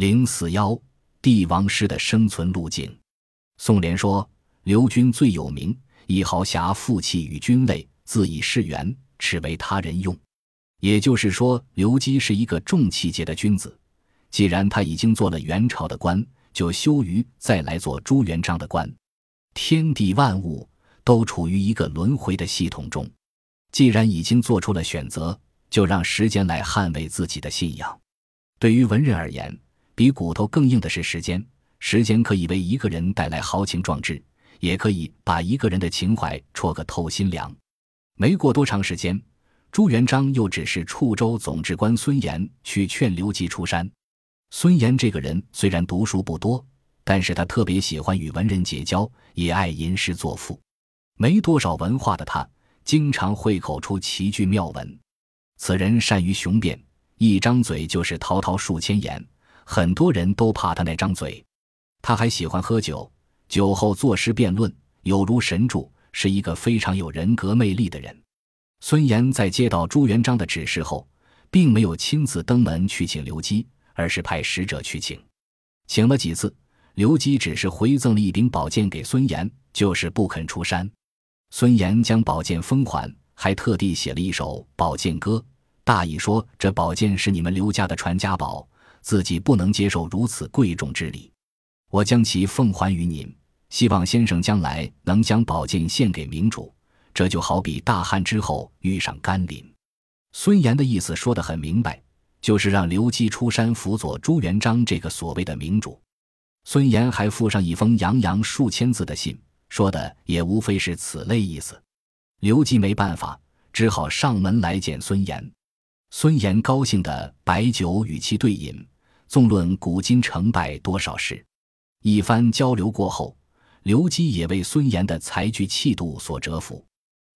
零四幺，帝王师的生存路径。宋濂说：“刘军最有名，以豪侠负气与军类，自以世元，耻为他人用。”也就是说，刘基是一个重气节的君子。既然他已经做了元朝的官，就羞于再来做朱元璋的官。天地万物都处于一个轮回的系统中，既然已经做出了选择，就让时间来捍卫自己的信仰。对于文人而言，比骨头更硬的是时间。时间可以为一个人带来豪情壮志，也可以把一个人的情怀戳个透心凉。没过多长时间，朱元璋又指示处州总治官孙岩去劝刘基出山。孙岩这个人虽然读书不多，但是他特别喜欢与文人结交，也爱吟诗作赋。没多少文化的他，经常会口出奇句妙文。此人善于雄辩，一张嘴就是滔滔数千言，很多人都怕他那张嘴。他还喜欢喝酒，酒后作诗辩论，有如神助，是一个非常有人格魅力的人。孙岩在接到朱元璋的指示后，并没有亲自登门去请刘基，而是派使者去请。请了几次，刘基只是回赠了一柄宝剑给孙岩，就是不肯出山。孙岩将宝剑封还，还特地写了一首《宝剑歌》，大意说：“这宝剑是你们刘家的传家宝，自己不能接受如此贵重之礼。”我将其奉还于您，希望先生将来能将宝剑献给明主。这就好比大旱之后遇上甘霖。孙岩的意思说得很明白，就是让刘基出山辅佐朱元璋这个所谓的明主。孙岩还附上一封洋洋数千字的信，说的也无非是此类意思。刘基没办法，只好上门来见孙岩。孙岩高兴的摆酒与其对饮，纵论古今成败多少事。一番交流过后，刘基也为孙岩的才具气度所折服。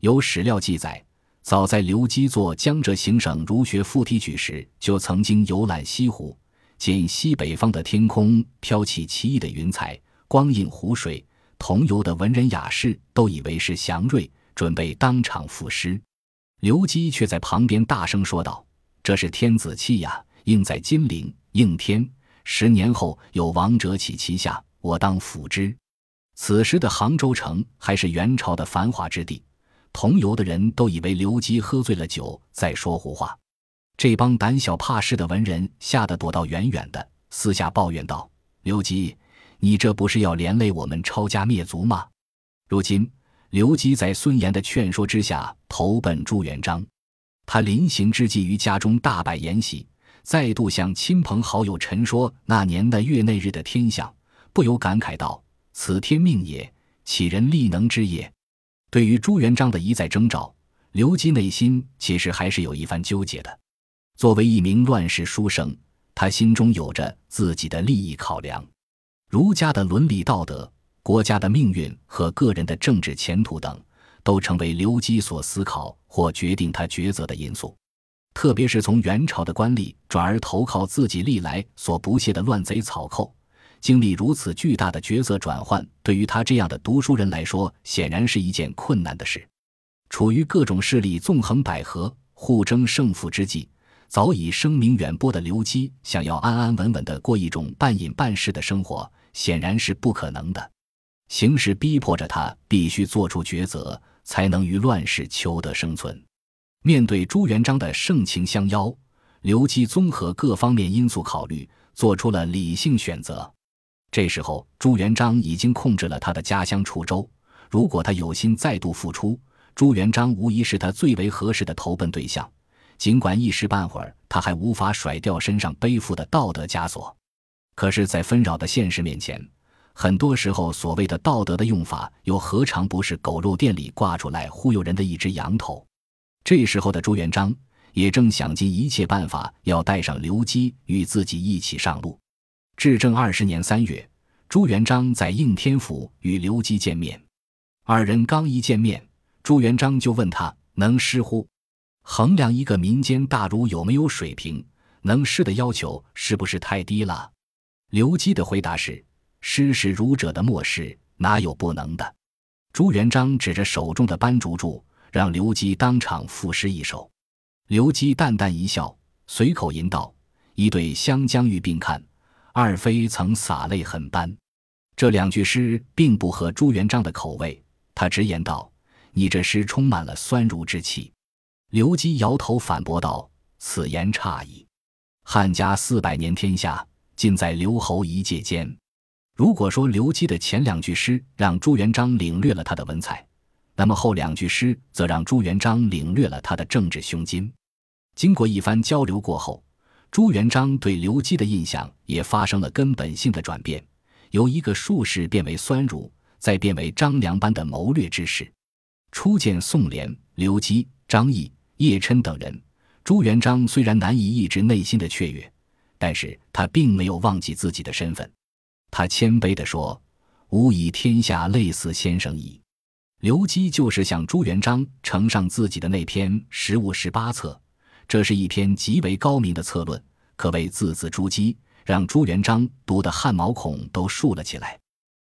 有史料记载，早在刘基做江浙行省儒学副提举时，就曾经游览西湖，见西北方的天空飘起奇异的云彩，光映湖水。同游的文人雅士都以为是祥瑞，准备当场赋诗。刘基却在旁边大声说道：“这是天子气呀，应在金陵，应天。”十年后有王者起其下，我当辅之。此时的杭州城还是元朝的繁华之地，同游的人都以为刘基喝醉了酒在说胡话。这帮胆小怕事的文人吓得躲到远远的，私下抱怨道：“刘基，你这不是要连累我们抄家灭族吗？”如今，刘基在孙岩的劝说之下投奔朱元璋，他临行之际于家中大摆筵席。再度向亲朋好友陈说那年的月内日的天象，不由感慨道：“此天命也，岂人力能知也？”对于朱元璋的一再征召，刘基内心其实还是有一番纠结的。作为一名乱世书生，他心中有着自己的利益考量，儒家的伦理道德、国家的命运和个人的政治前途等，都成为刘基所思考或决定他抉择的因素。特别是从元朝的官吏转而投靠自己历来所不屑的乱贼草寇，经历如此巨大的角色转换，对于他这样的读书人来说，显然是一件困难的事。处于各种势力纵横捭阖、互争胜负之际，早已声名远播的刘基，想要安安稳稳地过一种半隐半世的生活，显然是不可能的。形势逼迫着他必须做出抉择，才能于乱世求得生存。面对朱元璋的盛情相邀，刘基综合各方面因素考虑，做出了理性选择。这时候，朱元璋已经控制了他的家乡滁州。如果他有心再度复出，朱元璋无疑是他最为合适的投奔对象。尽管一时半会儿他还无法甩掉身上背负的道德枷锁，可是，在纷扰的现实面前，很多时候所谓的道德的用法，又何尝不是狗肉店里挂出来忽悠人的一只羊头？这时候的朱元璋也正想尽一切办法要带上刘基与自己一起上路。至正二十年三月，朱元璋在应天府与刘基见面。二人刚一见面，朱元璋就问他能诗乎？衡量一个民间大儒有没有水平，能诗的要求是不是太低了？刘基的回答是：诗是儒者的末世，哪有不能的？朱元璋指着手中的斑竹柱。让刘基当场赋诗一首，刘基淡淡一笑，随口吟道：“一对湘江玉并看，二妃曾洒泪很斑。这两句诗并不合朱元璋的口味，他直言道：“你这诗充满了酸儒之气。”刘基摇头反驳道：“此言差矣。汉家四百年天下，尽在刘侯一介间。如果说刘基的前两句诗让朱元璋领略了他的文采，那么后两句诗则让朱元璋领略了他的政治胸襟。”经过一番交流过后，朱元璋对刘基的印象也发生了根本性的转变，由一个术士变为酸儒，再变为张良般的谋略之士。初见宋濂、刘基、张毅。叶琛等人，朱元璋虽然难以抑制内心的雀跃，但是他并没有忘记自己的身份。他谦卑地说：“吾以天下类似先生矣。”刘基就是向朱元璋呈上自己的那篇《十物十八策》，这是一篇极为高明的策论，可谓字字珠玑，让朱元璋读得汗毛孔都竖了起来。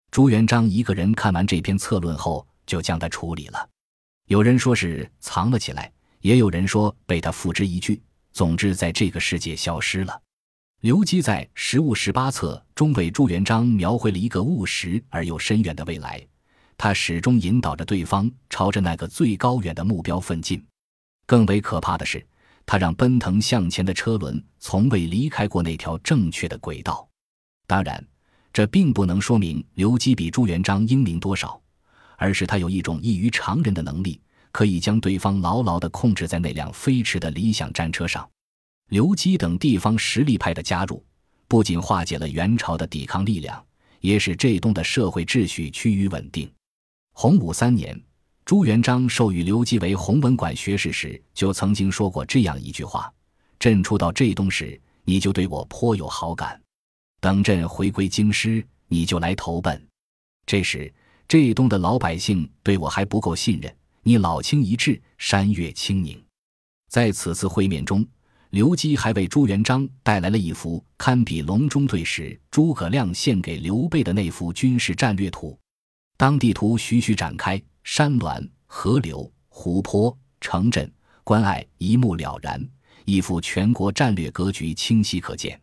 朱元璋一个人看完这篇策论后，就将它处理了。有人说是藏了起来。也有人说被他付之一炬，总之在这个世界消失了。刘基在《十物十八策》中为朱元璋描绘了一个务实而又深远的未来，他始终引导着对方朝着那个最高远的目标奋进。更为可怕的是，他让奔腾向前的车轮从未离开过那条正确的轨道。当然，这并不能说明刘基比朱元璋英明多少，而是他有一种异于常人的能力。可以将对方牢牢地控制在那辆飞驰的理想战车上。刘基等地方实力派的加入，不仅化解了元朝的抵抗力量，也使浙东的社会秩序趋于稳定。洪武三年，朱元璋授予刘基为弘文馆学士时，就曾经说过这样一句话：“朕初到浙东时，你就对我颇有好感；等朕回归京师，你就来投奔。这时，浙东的老百姓对我还不够信任。”你老清一致，山岳清宁。在此次会面中，刘基还为朱元璋带来了一幅堪比隆中对时诸葛亮献给刘备的那幅军事战略图。当地图徐徐展开，山峦、河流、湖泊、城镇、关隘一目了然，一幅全国战略格局清晰可见。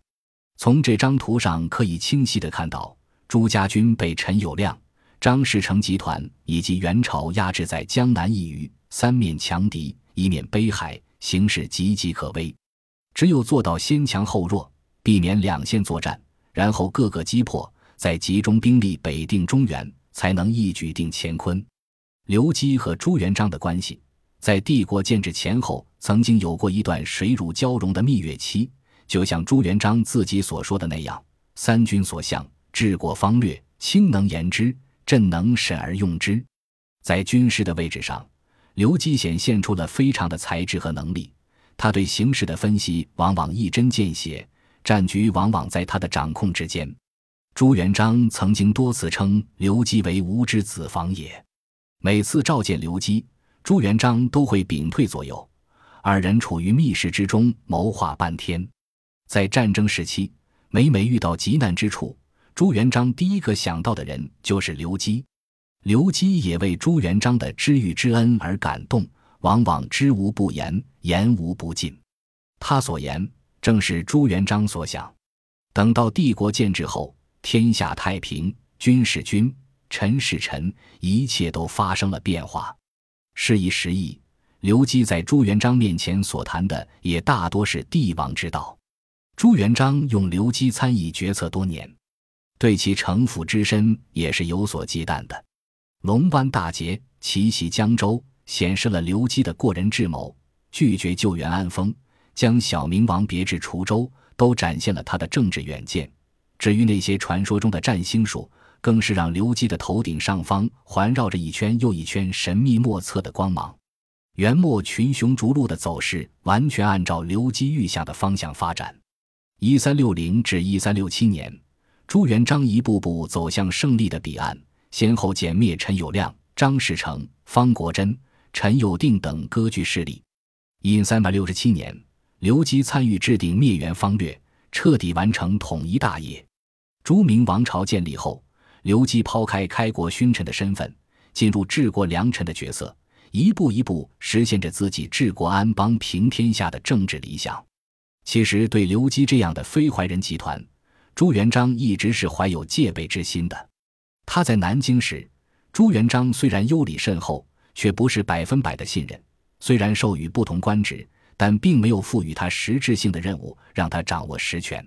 从这张图上可以清晰地看到，朱家军被陈友谅。张士诚集团以及元朝压制在江南一隅，三面强敌，一面北海，形势岌岌可危。只有做到先强后弱，避免两线作战，然后各个击破，再集中兵力北定中原，才能一举定乾坤。刘基和朱元璋的关系，在帝国建制前后曾经有过一段水乳交融的蜜月期，就像朱元璋自己所说的那样：“三军所向，治国方略，卿能言之。”朕能审而用之，在军事的位置上，刘基显现出了非常的才智和能力。他对形势的分析往往一针见血，战局往往在他的掌控之间。朱元璋曾经多次称刘基为“吾之子房也”。每次召见刘基，朱元璋都会屏退左右，二人处于密室之中谋划半天。在战争时期，每每遇到急难之处。朱元璋第一个想到的人就是刘基，刘基也为朱元璋的知遇之恩而感动，往往知无不言，言无不尽。他所言正是朱元璋所想。等到帝国建制后，天下太平，君是君，臣是臣，一切都发生了变化。事已时异，刘基在朱元璋面前所谈的也大多是帝王之道。朱元璋用刘基参议决策多年。对其城府之深也是有所忌惮的。龙湾大捷，奇袭江州，显示了刘基的过人智谋；拒绝救援安丰，将小明王别至滁州，都展现了他的政治远见。至于那些传说中的占星术，更是让刘基的头顶上方环绕着一圈又一圈神秘莫测的光芒。元末群雄逐鹿的走势，完全按照刘基预想的方向发展。一三六零至一三六七年。朱元璋一步步走向胜利的彼岸，先后歼灭陈友谅、张士诚、方国珍、陈友定等割据势力。因三百六七年，刘基参与制定灭元方略，彻底完成统一大业。朱明王朝建立后，刘基抛开开国勋臣的身份，进入治国良臣的角色，一步一步实现着自己治国安邦、平天下的政治理想。其实，对刘基这样的非怀仁集团，朱元璋一直是怀有戒备之心的。他在南京时，朱元璋虽然优礼甚厚，却不是百分百的信任。虽然授予不同官职，但并没有赋予他实质性的任务，让他掌握实权。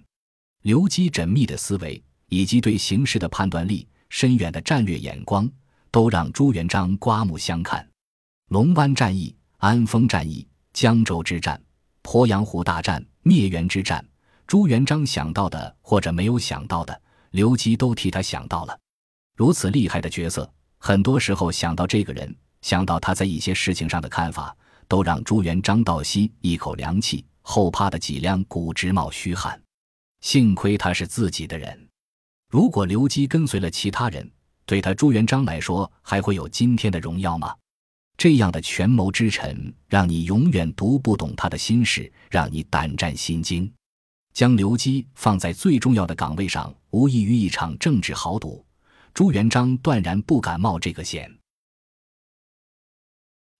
刘基缜密的思维以及对形势的判断力、深远的战略眼光，都让朱元璋刮目相看。龙湾战役、安丰战役、江州之战、鄱阳湖大战、灭元之战，朱元璋想到的或者没有想到的，刘基都替他想到了。如此厉害的角色，很多时候想到这个人，想到他在一些事情上的看法，都让朱元璋倒吸一口凉气，后怕的脊梁骨直冒虚汗。幸亏他是自己的人，如果刘基跟随了其他人，对他朱元璋来说，还会有今天的荣耀吗？这样的权谋之臣，让你永远读不懂他的心事，让你胆战心惊。将刘基放在最重要的岗位上，无异于一场政治豪赌。朱元璋断然不敢冒这个险。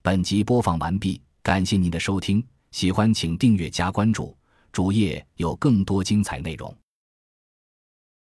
本集播放完毕，感谢您的收听，喜欢请订阅加关注。主页有更多精彩内容。